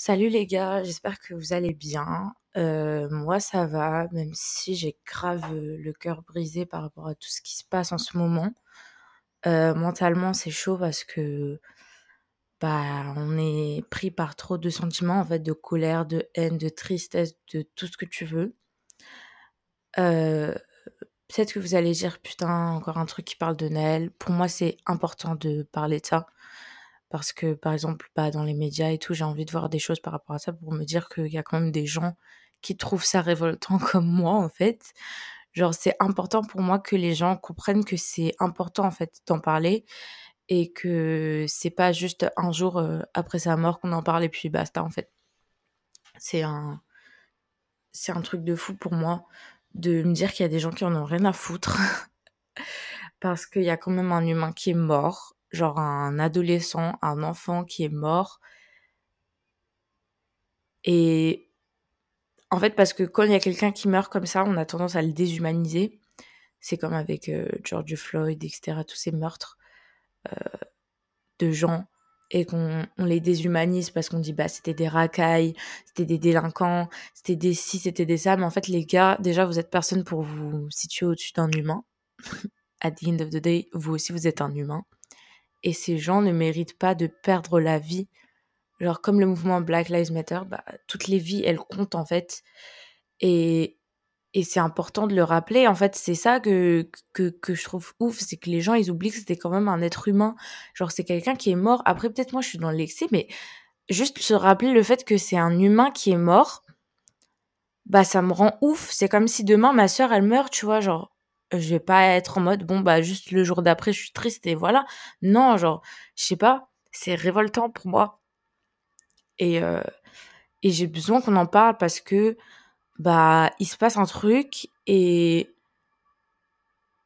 Salut les gars, j'espère que vous allez bien. Euh, moi ça va, même si j'ai grave euh, le cœur brisé par rapport à tout ce qui se passe en ce moment. Euh, mentalement c'est chaud parce que bah on est pris par trop de sentiments en fait, de colère, de haine, de tristesse, de tout ce que tu veux. Peut-être que vous allez dire putain encore un truc qui parle de Naël. Pour moi c'est important de parler de ça parce que par exemple bah, dans les médias et tout j'ai envie de voir des choses par rapport à ça pour me dire qu'il y a quand même des gens qui trouvent ça révoltant comme moi en fait. Genre c'est important pour moi que les gens comprennent que c'est important en fait d'en parler et que c'est pas juste un jour après sa mort qu'on en parle et puis basta en fait. C'est un c'est un truc de fou pour moi de me dire qu'il y a des gens qui en ont rien à foutre parce qu'il y a quand même un humain qui est mort genre un adolescent, un enfant qui est mort. Et en fait, parce que quand il y a quelqu'un qui meurt comme ça, on a tendance à le déshumaniser. C'est comme avec euh, George Floyd, etc., tous ces meurtres euh, de gens et qu'on on les déshumanise parce qu'on dit bah c'était des racailles, c'était des délinquants, c'était des ci, c'était des ça. Mais en fait, les gars, déjà, vous êtes personne pour vous situer au-dessus d'un humain. At the end of the day, vous aussi, vous êtes un humain et ces gens ne méritent pas de perdre la vie. Genre comme le mouvement Black Lives Matter, bah, toutes les vies, elles comptent en fait. Et, et c'est important de le rappeler. En fait, c'est ça que, que, que je trouve ouf, c'est que les gens, ils oublient que c'était quand même un être humain. Genre c'est quelqu'un qui est mort. Après, peut-être moi, je suis dans l'excès, mais juste se rappeler le fait que c'est un humain qui est mort, bah ça me rend ouf. C'est comme si demain, ma sœur, elle meurt, tu vois, genre je vais pas être en mode bon bah juste le jour d'après je suis triste et voilà. Non genre je sais pas c'est révoltant pour moi. Et euh, et j'ai besoin qu'on en parle parce que bah il se passe un truc et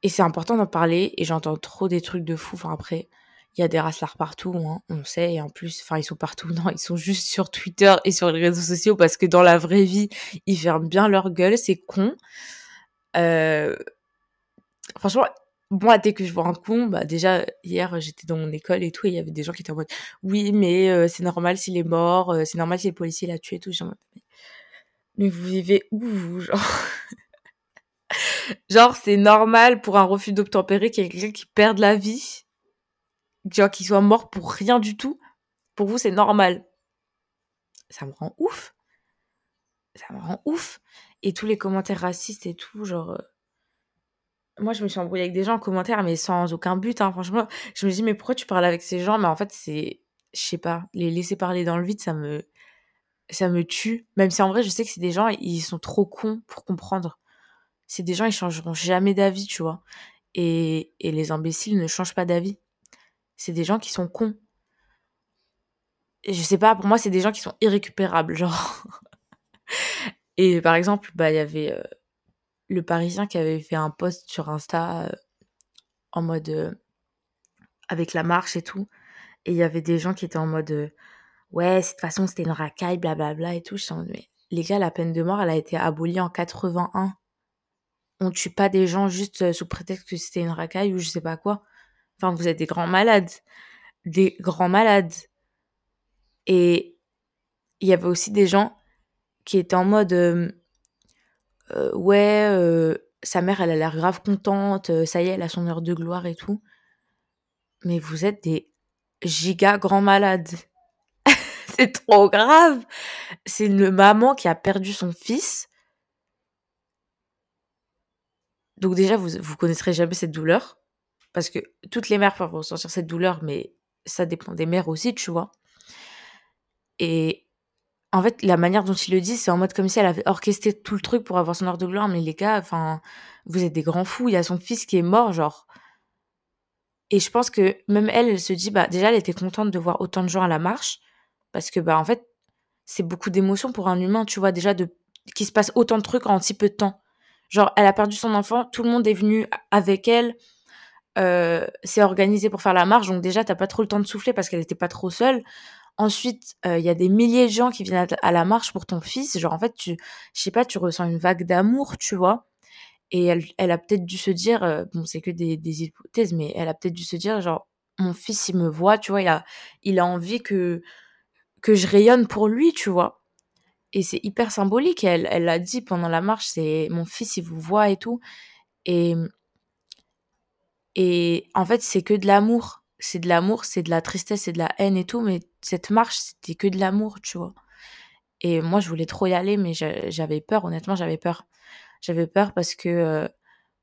et c'est important d'en parler et j'entends trop des trucs de fou. Enfin après il y a des racelars partout hein, on sait. Et en plus enfin ils sont partout. Non ils sont juste sur Twitter et sur les réseaux sociaux parce que dans la vraie vie ils ferment bien leur gueule c'est con. Euh, franchement, moi, dès que je vois un con, bah déjà, hier, j'étais dans mon école et tout, il y avait des gens qui étaient en mode, oui, mais euh, c'est normal s'il est mort, euh, c'est normal si le policier l'a tué tout. Genre, mais vous vivez où, vous, genre? Genre, c'est normal pour un refus d'obtempérer qu'il y ait quelqu'un qui perde la vie, genre, qu'il soit mort pour rien du tout? Pour vous, c'est normal. Ça me rend ouf. Ça me rend ouf. Et tous les commentaires racistes et tout, genre... Euh, moi, je me suis embrouillée avec des gens en commentaire, mais sans aucun but. Hein. Franchement, je me dis, mais pourquoi tu parles avec ces gens? Mais en fait, c'est, je sais pas, les laisser parler dans le vide, ça me, ça me tue. Même si en vrai, je sais que c'est des gens, ils sont trop cons pour comprendre. C'est des gens, ils changeront jamais d'avis, tu vois. Et, et les imbéciles ne changent pas d'avis. C'est des gens qui sont cons. Et je sais pas, pour moi, c'est des gens qui sont irrécupérables, genre. et par exemple, bah, il y avait. Euh, le Parisien qui avait fait un post sur Insta euh, en mode euh, avec la marche et tout. Et il y avait des gens qui étaient en mode euh, ouais, de toute façon c'était une racaille, blablabla et tout. Je sens, mais les gars, la peine de mort, elle a été abolie en 81. On tue pas des gens juste sous prétexte que c'était une racaille ou je sais pas quoi. Enfin, vous êtes des grands malades. Des grands malades. Et il y avait aussi des gens qui étaient en mode euh, ouais, euh, sa mère, elle a l'air grave contente, euh, ça y est, elle a son heure de gloire et tout. Mais vous êtes des giga grands malades. c'est trop grave. C'est une maman qui a perdu son fils. Donc déjà, vous, vous connaîtrez jamais cette douleur. Parce que toutes les mères peuvent ressentir cette douleur, mais ça dépend des mères aussi, tu vois. Et en fait, la manière dont il le dit, c'est en mode comme si elle avait orchestré tout le truc pour avoir son heure de gloire. Mais les gars, enfin, vous êtes des grands fous. Il y a son fils qui est mort, genre. Et je pense que même elle, elle se dit, bah, déjà, elle était contente de voir autant de gens à la marche. Parce que, bah, en fait, c'est beaucoup d'émotions pour un humain, tu vois, déjà, de, qu'il se passe autant de trucs en si peu de temps. Genre, elle a perdu son enfant, tout le monde est venu avec elle. Euh, c'est organisé pour faire la marche, donc déjà, t'as pas trop le temps de souffler parce qu'elle était pas trop seule. Ensuite, euh, il y a des milliers de gens qui viennent à, la marche pour ton fils. Genre, en fait, tu, je sais pas, tu ressens une vague d'amour, tu vois. Et elle, elle a peut-être dû se dire, euh, bon, c'est que des, des hypothèses, mais elle a peut-être dû se dire, genre, mon fils, il me voit, tu vois, il a, il a envie que, que je rayonne pour lui, tu vois. Et c'est hyper symbolique. Elle, elle l'a dit pendant la marche, c'est mon fils, il vous voit et tout. Et, et en fait, c'est que de l'amour. C'est de l'amour, c'est de la tristesse, c'est de la haine et tout. Mais cette marche, c'était que de l'amour, tu vois. Et moi, je voulais trop y aller, mais j'avais peur. Honnêtement, j'avais peur. J'avais peur parce que euh,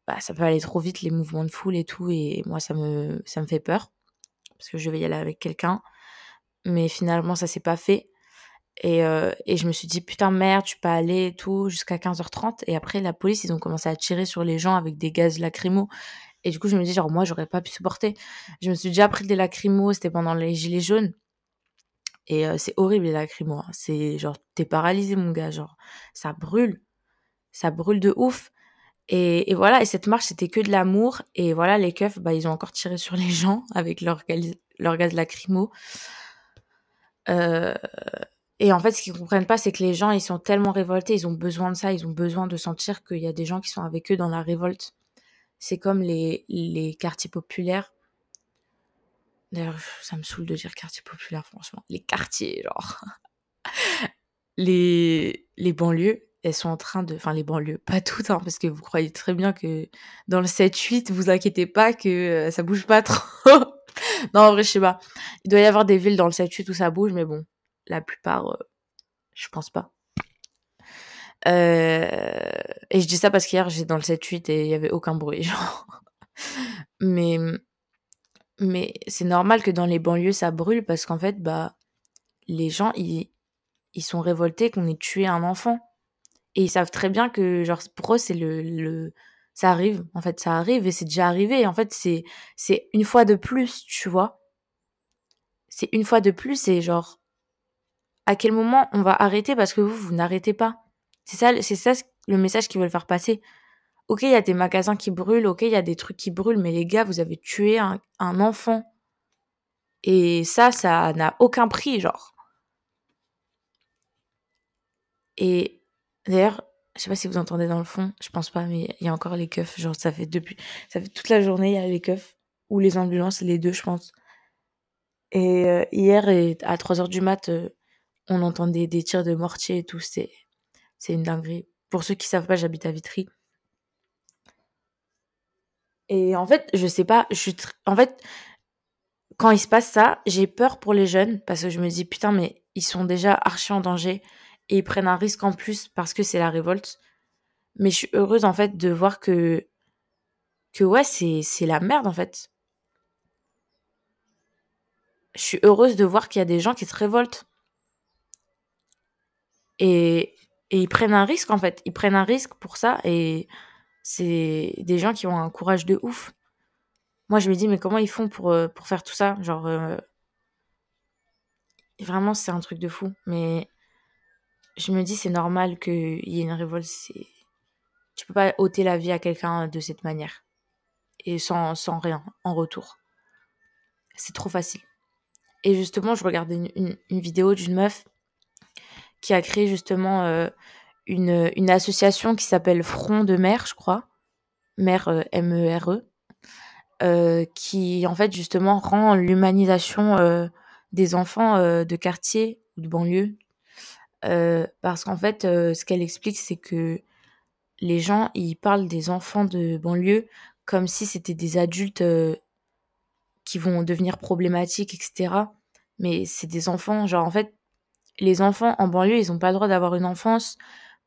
bah, ça peut aller trop vite, les mouvements de foule et tout. Et moi, ça me, fait peur. Parce que je vais y aller avec quelqu'un. Mais finalement, ça s'est pas fait. Et, euh, je me suis dit, putain, merde, tu peux aller et tout, jusqu'à 15h30. Et après, la police, ils ont commencé à tirer sur les gens avec des gaz lacrymaux. Et du coup, je me dis, genre, moi, j'aurais pas pu supporter. Je me suis déjà pris des lacrymaux, c'était pendant les gilets jaunes. Et euh, c'est horrible, les lacrymaux. Hein. C'est genre, t'es paralysé, mon gars. Genre, ça brûle. Ça brûle de ouf. Et, et voilà, et cette marche, c'était que de l'amour. Et voilà, les keufs, bah, ils ont encore tiré sur les gens avec leur, leur gaz lacrymo. Euh, et en fait, ce qu'ils comprennent pas, c'est que les gens, ils sont tellement révoltés, ils ont besoin de ça, ils ont besoin de sentir qu'il y a des gens qui sont avec eux dans la révolte. C'est comme les, les quartiers populaires. D'ailleurs, ça me saoule de dire quartier populaire, franchement. Les quartiers, genre. les, les banlieues, elles sont en train de... Enfin, les banlieues, pas toutes, hein, parce que vous croyez très bien que dans le 7-8, vous inquiétez pas que euh, ça bouge pas trop. non, en vrai, je sais pas. Il doit y avoir des villes dans le 7-8 où ça bouge, mais bon, la plupart, euh, je pense pas. Euh, et je dis ça parce qu'hier j'étais dans le 7-8 et il y avait aucun bruit, genre. Mais, mais c'est normal que dans les banlieues ça brûle parce qu'en fait, bah, les gens, ils, ils sont révoltés qu'on ait tué un enfant. Et ils savent très bien que, genre, pour eux, c'est le, le, ça arrive. En fait, ça arrive et c'est déjà arrivé. En fait, c'est, c'est une fois de plus, tu vois. C'est une fois de plus et genre, à quel moment on va arrêter parce que vous, vous n'arrêtez pas? C'est ça, c'est ça le message qu'ils veulent faire passer. Ok, il y a des magasins qui brûlent, ok, il y a des trucs qui brûlent, mais les gars, vous avez tué un, enfant. Et ça, ça n'a aucun prix, genre. Et d'ailleurs, je sais pas si vous entendez dans le fond, je pense pas, mais il y a encore les keufs. Genre, ça fait depuis, ça fait toute la journée, il y a les keufs. Ou les ambulances, les deux, je pense. Et euh, hier, à 3 heures du mat', euh, on entendait des tirs de mortier et tout. C'est, c'est une dinguerie. Pour ceux qui savent pas, j'habite à Vitry. Et en fait, je sais pas, je en fait, quand il se passe ça, j'ai peur pour les jeunes parce que je me dis putain, mais ils sont déjà archi en danger et ils prennent un risque en plus parce que c'est la révolte. Mais je suis heureuse en fait de voir que que ouais, c'est c'est la merde en fait. Je suis heureuse de voir qu'il y a des gens qui se révoltent. Et, et ils prennent un risque, en fait. Ils prennent un risque pour ça. Et c'est des gens qui ont un courage de ouf. Moi, je me dis, mais comment ils font pour, euh, pour faire tout ça? Genre, euh, vraiment, c'est un truc de fou. Mais je me dis, c'est normal qu'il y ait une révolte. Tu peux pas ôter la vie à quelqu'un de cette manière. Et sans, sans rien en retour. C'est trop facile. Et justement, je regardais une, une vidéo d'une meuf qui a créé justement euh, une, une, association qui s'appelle Front de Mer, je crois, Mer euh, M-E-R-E, euh, qui en fait justement rend l'humanisation des enfants de quartier ou de banlieue. parce qu'en fait, ce qu'elle explique, c'est que les gens, ils parlent des enfants de banlieue comme si c'était des adultes qui vont devenir problématiques, etc. Mais c'est des enfants, genre en fait, les enfants en banlieue, ils n'ont pas le droit d'avoir une enfance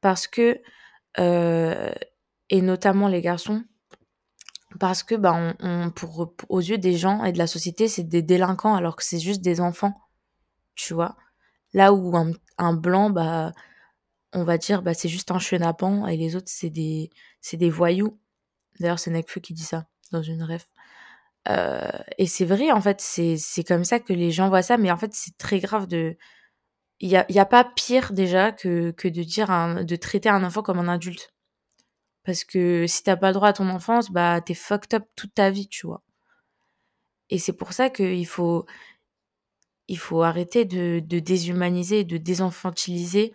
parce que, euh, et notamment les garçons, parce que, bah, on, pour, aux yeux des gens et de la société, c'est des délinquants alors que c'est juste des enfants, tu vois. Là où un, blanc, bah, on va dire, bah, c'est juste un chenapan et les autres, c'est des, c'est des voyous. D'ailleurs, c'est Nekfeu qui dit ça dans une rêve. Euh, et c'est vrai, en fait, c'est, c'est comme ça que les gens voient ça, mais en fait, c'est très grave de, il y a, pas pire déjà que, de dire de traiter un enfant comme un adulte. Parce que si t'as pas le droit à ton enfance, bah t'es fucked up toute ta vie, tu vois. Et c'est pour ça qu'il faut, il faut arrêter de, de déshumaniser, de désenfantiliser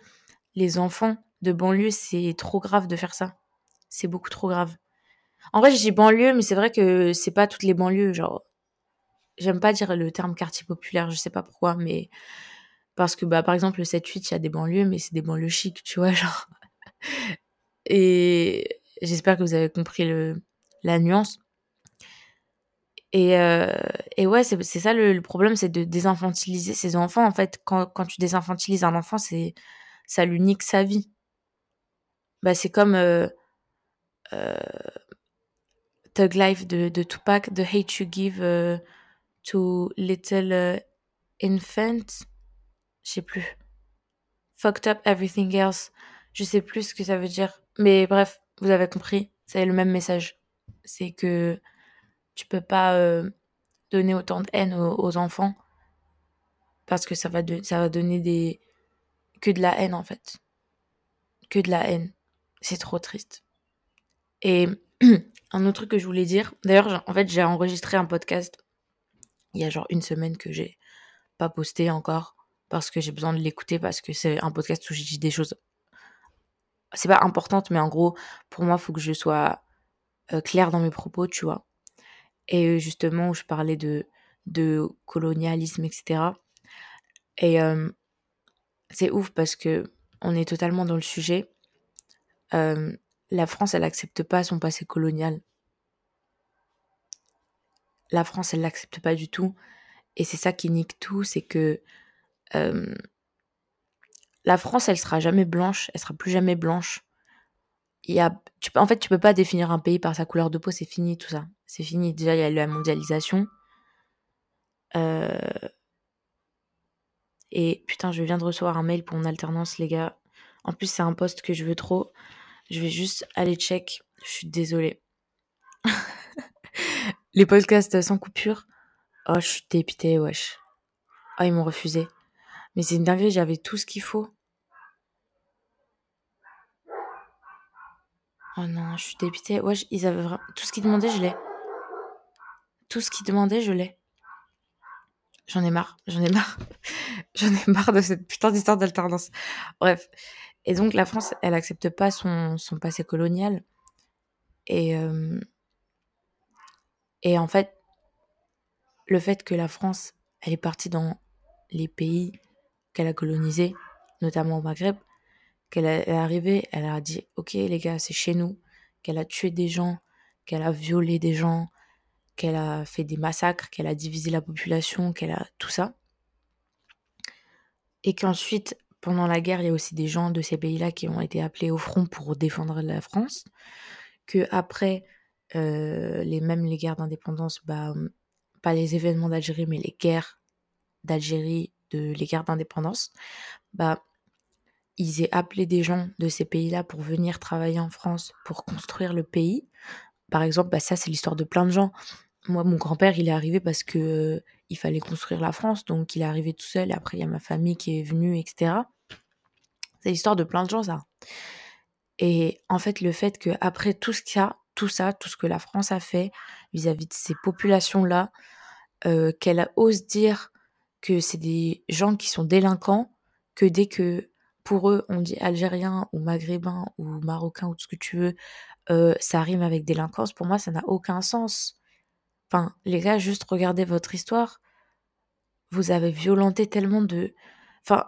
les enfants de banlieue. C'est trop grave de faire ça. C'est beaucoup trop grave. En vrai, je dis banlieue, mais c'est vrai que c'est pas toutes les banlieues. J'aime pas dire le terme quartier populaire, je sais pas pourquoi, mais Parce que, bah, par exemple, le 7-8, il y a des banlieues, mais c'est des banlieues chics, tu vois, genre. Et j'espère que vous avez compris le, la nuance. Et, euh, et ouais, c'est ça le, problème, c'est de désinfantiliser ses enfants. En fait, quand, quand tu désinfantilises un enfant, c'est ça lui nique sa vie. Bah, c'est comme euh, euh, Life de, de Tupac, The Hate You Give euh, to Little euh, Infant. Je sais plus. Fucked up everything else. Je sais plus ce que ça veut dire. Mais bref, vous avez compris. C'est le même message. C'est que tu peux pas euh, donner autant de haine aux, enfants parce que ça va, de, ça va donner des que de la haine en fait. Que de la haine. C'est trop triste. Et un autre truc que je voulais dire, d'ailleurs, en fait, j'ai enregistré un podcast il y a genre une semaine que j'ai pas posté encore parce que j'ai besoin de l'écouter parce que c'est un podcast où j'ai dit des choses c'est pas importante mais en gros pour moi il faut que je sois euh, claire dans mes propos tu vois. Et justement où je parlais de de colonialisme etc et euh, c'est ouf parce que on est totalement dans le sujet. Euh, la France elle accepte pas son passé colonial. La France elle l'accepte pas du tout. Et c'est ça qui nique tout c'est que la France, elle sera jamais blanche, elle sera plus jamais blanche. Il y a, en fait, tu peux pas définir un pays par sa couleur de peau, c'est fini tout ça. C'est fini. Déjà, il y a la mondialisation. Euh... Et putain, je viens de recevoir un mail pour mon alternance, les gars. En plus, c'est un poste que je veux trop. Je vais juste aller check. Je suis désolée. Les podcasts sans coupure? Oh, je suis dépitée, wesh. Oh, ils m'ont refusé. Mais c'est une dinguerie, j'avais tout ce qu'il faut. Oh non, je suis dépitée. Ouais, ils avaient vraiment... Tout ce qu'ils demandaient, je l'ai. Tout ce qu'ils demandaient, je l'ai. J'en ai marre, j'en ai marre. j'en ai marre de cette putain d'histoire d'alternance. Bref. Et donc, la France, elle accepte pas son, son passé colonial. Et, euh... et en fait, le fait que la France, elle est partie dans les pays qu'elle a colonisé, notamment au Maghreb, qu'elle est arrivée, elle a dit ok les gars c'est chez nous, qu'elle a tué des gens, qu'elle a violé des gens, qu'elle a fait des massacres, qu'elle a divisé la population, qu'elle a tout ça. Et qu'ensuite, pendant la guerre, il y a aussi des gens de ces pays-là qui ont été appelés au front pour défendre la France. Que après, euh, les mêmes les guerres d'indépendance, bah, pas les événements d'Algérie, mais les guerres d'Algérie de les guerres d'indépendance, bah, ils aient appelé des gens de ces pays-là pour venir travailler en France pour construire le pays. Par exemple, bah, ça c'est l'histoire de plein de gens. Moi, mon grand-père, il est arrivé parce que euh, il fallait construire la France, donc il est arrivé tout seul. Et après, il y a ma famille qui est venue, etc. C'est l'histoire de plein de gens, ça. Et en fait, le fait que après tout ce qu'il y a, tout ça, tout ce que la France a fait vis-à-vis -vis de ces populations-là, euh, qu'elle ose dire que c'est des gens qui sont délinquants, que dès que pour eux on dit algérien ou maghrébin ou marocain ou tout ce que tu veux, euh, ça rime avec délinquance, pour moi ça n'a aucun sens. Enfin, les gars, juste regardez votre histoire. Vous avez violenté tellement de... Enfin,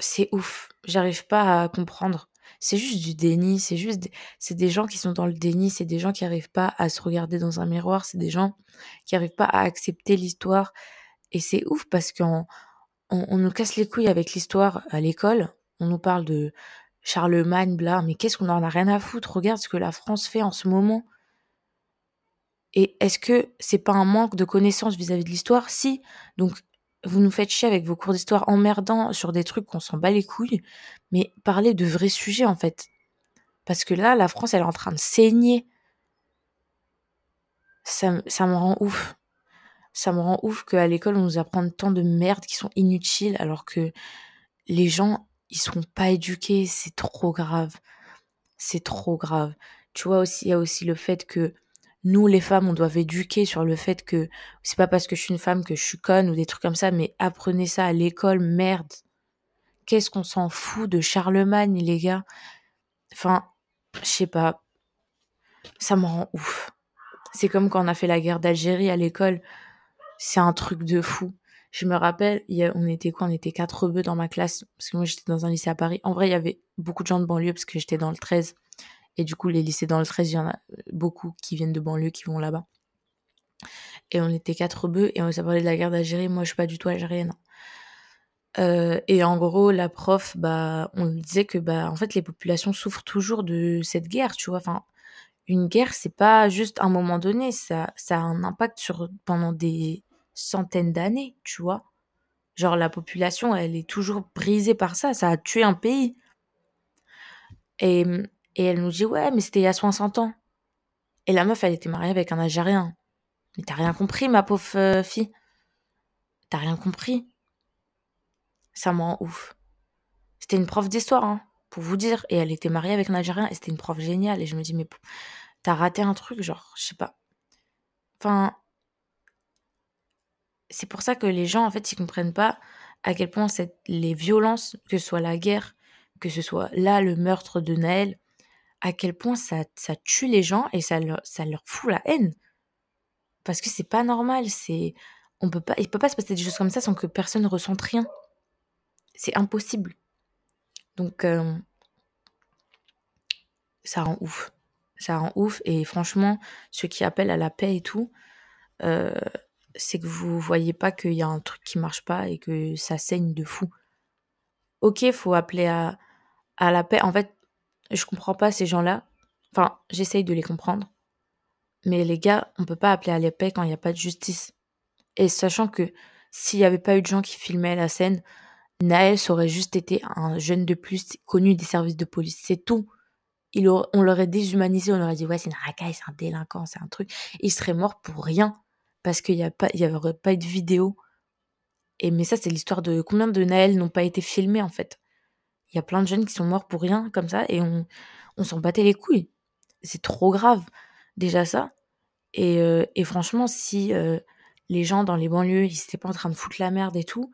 c'est ouf. J'arrive pas à comprendre. C'est juste du déni, c'est juste... C'est des gens qui sont dans le déni, c'est des gens qui arrivent pas à se regarder dans un miroir, c'est des gens qui arrivent pas à accepter l'histoire, et c'est ouf parce qu'on on, nous casse les couilles avec l'histoire à l'école. On nous parle de Charlemagne, bla, mais qu'est-ce qu'on en a rien à foutre? Regarde ce que la France fait en ce moment. Et est-ce que c'est pas un manque de connaissances vis-à-vis de l'histoire? Si. Donc, vous nous faites chier avec vos cours d'histoire emmerdants sur des trucs qu'on s'en bat les couilles, mais parlez de vrais sujets en fait. Parce que là, la France, elle est en train de saigner. Ça, ça me rend ouf ça me rend ouf qu'à l'école, on nous apprenne tant de merde qui sont inutiles, alors que les gens, ils sont pas éduqués, c'est trop grave. C'est trop grave. Tu vois aussi, il y a aussi le fait que nous, les femmes, on doit éduquer sur le fait que c'est pas parce que je suis une femme que je suis conne ou des trucs comme ça, mais apprenez ça à l'école, merde. Qu'est-ce qu'on s'en fout de Charlemagne, les gars? Enfin, je sais pas. Ça me rend ouf. C'est comme quand on a fait la guerre d'Algérie à l'école c'est un truc de fou. Je me rappelle, on était quoi? On était quatre bœufs dans ma classe, parce que moi j'étais dans un lycée à Paris. En vrai, il y avait beaucoup de gens de banlieue, parce que j'étais dans le 13. Et du coup, les lycées dans le 13, il y en a beaucoup qui viennent de banlieue, qui vont là-bas. Et on était quatre bœufs, et on s'est parlé de la guerre d'Algérie. Moi, je suis pas du tout algérienne. Euh, et en gros, la prof, bah, on lui disait que, bah, en fait, les populations souffrent toujours de cette guerre, tu vois? Enfin, une guerre, c'est pas juste un moment donné, ça, ça a un impact sur pendant des centaines d'années, tu vois. Genre, la population, elle est toujours brisée par ça, ça a tué un pays. Et, et elle nous dit, ouais, mais c'était il y a 60 ans. Et la meuf, elle était mariée avec un Algérien. Mais t'as rien compris, ma pauvre euh, fille. T'as rien compris. Ça me rend ouf. C'était une prof d'histoire, hein, pour vous dire. Et elle était mariée avec un Algérien et c'était une prof géniale. Et je me dis, mais t'as raté un truc, genre, je sais pas. Enfin, c'est pour ça que les gens, en fait, ils comprennent pas à quel point les violences, que ce soit la guerre, que ce soit là le meurtre de Naël, à quel point ça, ça tue les gens et ça leur, ça leur fout la haine. Parce que c'est pas normal, c'est, on peut pas, il peut pas se passer des choses comme ça sans que personne ne ressente rien. C'est impossible. Donc, euh, ça rend ouf. Ça rend ouf. Et franchement, ceux qui appellent à la paix et tout, euh, c'est que vous voyez pas qu'il y a un truc qui marche pas et que ça saigne de fou. Ok, faut appeler à, la paix. En fait, je comprends pas ces gens-là. Enfin, j'essaye de les comprendre. Mais les gars, on peut pas appeler à la paix quand il n'y a pas de justice. Et sachant que s'il n'y avait pas eu de gens qui filmaient la scène, Naël aurait juste été un jeune de plus connu des services de police. C'est tout. Il on l'aurait déshumanisé, on aurait dit ouais c'est une racaille, c'est un délinquant, c'est un truc. Il serait mort pour rien parce qu'il n'y y aurait pas eu de vidéo. Et mais ça c'est l'histoire de combien de Naël n'ont pas été filmés en fait? Il y a plein de jeunes qui sont morts pour rien comme ça et on, on s'en battait les couilles. C'est trop grave déjà ça. Et, euh, et franchement si euh, les gens dans les banlieues ils étaient pas en train de foutre la merde et tout,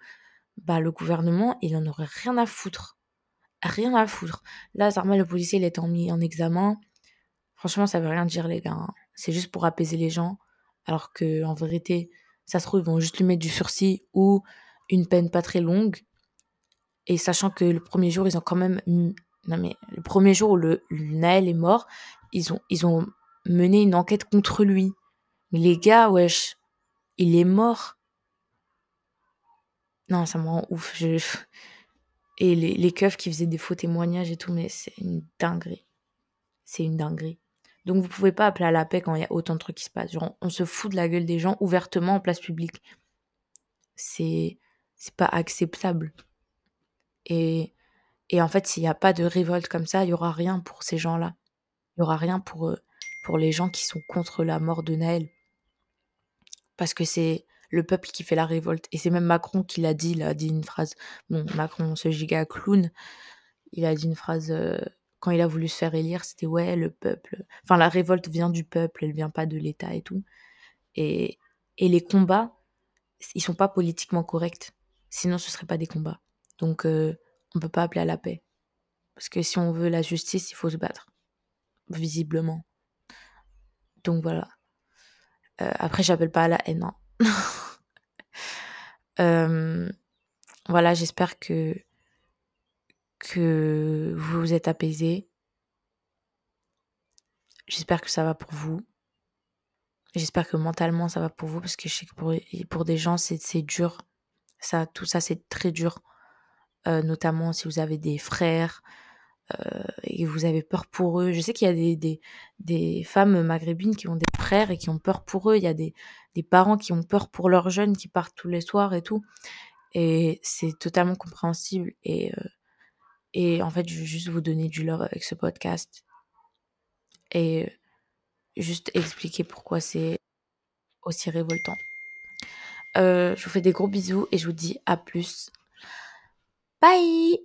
bah, le gouvernement, il en aurait rien à foutre. Rien à foutre. Là, Zarma, le policier, il est mis en examen. Franchement, ça veut rien dire, les gars. Hein. C'est juste pour apaiser les gens. Alors que, en vérité, ça se trouve, ils vont juste lui mettre du sursis ou une peine pas très longue. Et sachant que le premier jour, ils ont quand même. Non, mais le premier jour où le, Naël est mort, ils ont, ils ont mené une enquête contre lui. Mais les gars, wesh, il est mort. Non, ça me rend ouf. Et les, les keufs qui faisaient des faux témoignages et tout, mais c'est une dinguerie. C'est une dinguerie. Donc vous pouvez pas appeler à la paix quand il y a autant de trucs qui se passent. On se fout de la gueule des gens ouvertement en place publique. C'est c'est pas acceptable. Et et en fait, s'il n'y a pas de révolte comme ça, il y aura rien pour ces gens-là. Il y aura rien pour pour les gens qui sont contre la mort de Naël. Parce que c'est le peuple qui fait la révolte. Et c'est même Macron qui l'a dit, il a dit une phrase, bon, Macron, ce giga clown, il a dit une phrase, euh, quand il a voulu se faire élire, c'était ouais, le peuple, enfin la révolte vient du peuple, elle vient pas de l'État et tout. Et, et les combats, ils sont pas politiquement corrects, sinon ce serait pas des combats. Donc euh, on peut pas appeler à la paix. Parce que si on veut la justice, il faut se battre, visiblement. Donc voilà. Euh, après, j'appelle pas à la haine. Hein. Euh, voilà, j'espère que, que vous vous êtes apaisé. J'espère que ça va pour vous. J'espère que mentalement ça va pour vous parce que je sais que pour, pour des gens c'est dur. Ça, tout ça c'est très dur. Euh, notamment si vous avez des frères, euh, et vous avez peur pour eux. Je sais qu'il y a des, des, femmes maghrébines qui ont des frères et qui ont peur pour eux. Il y a des, des parents qui ont peur pour leurs jeunes qui partent tous les soirs et tout. Et c'est totalement compréhensible. Et, euh, et en fait, je veux juste vous donner du love avec ce podcast. Et juste expliquer pourquoi c'est aussi révoltant. Euh, je vous fais des gros bisous et je vous dis à plus. Bye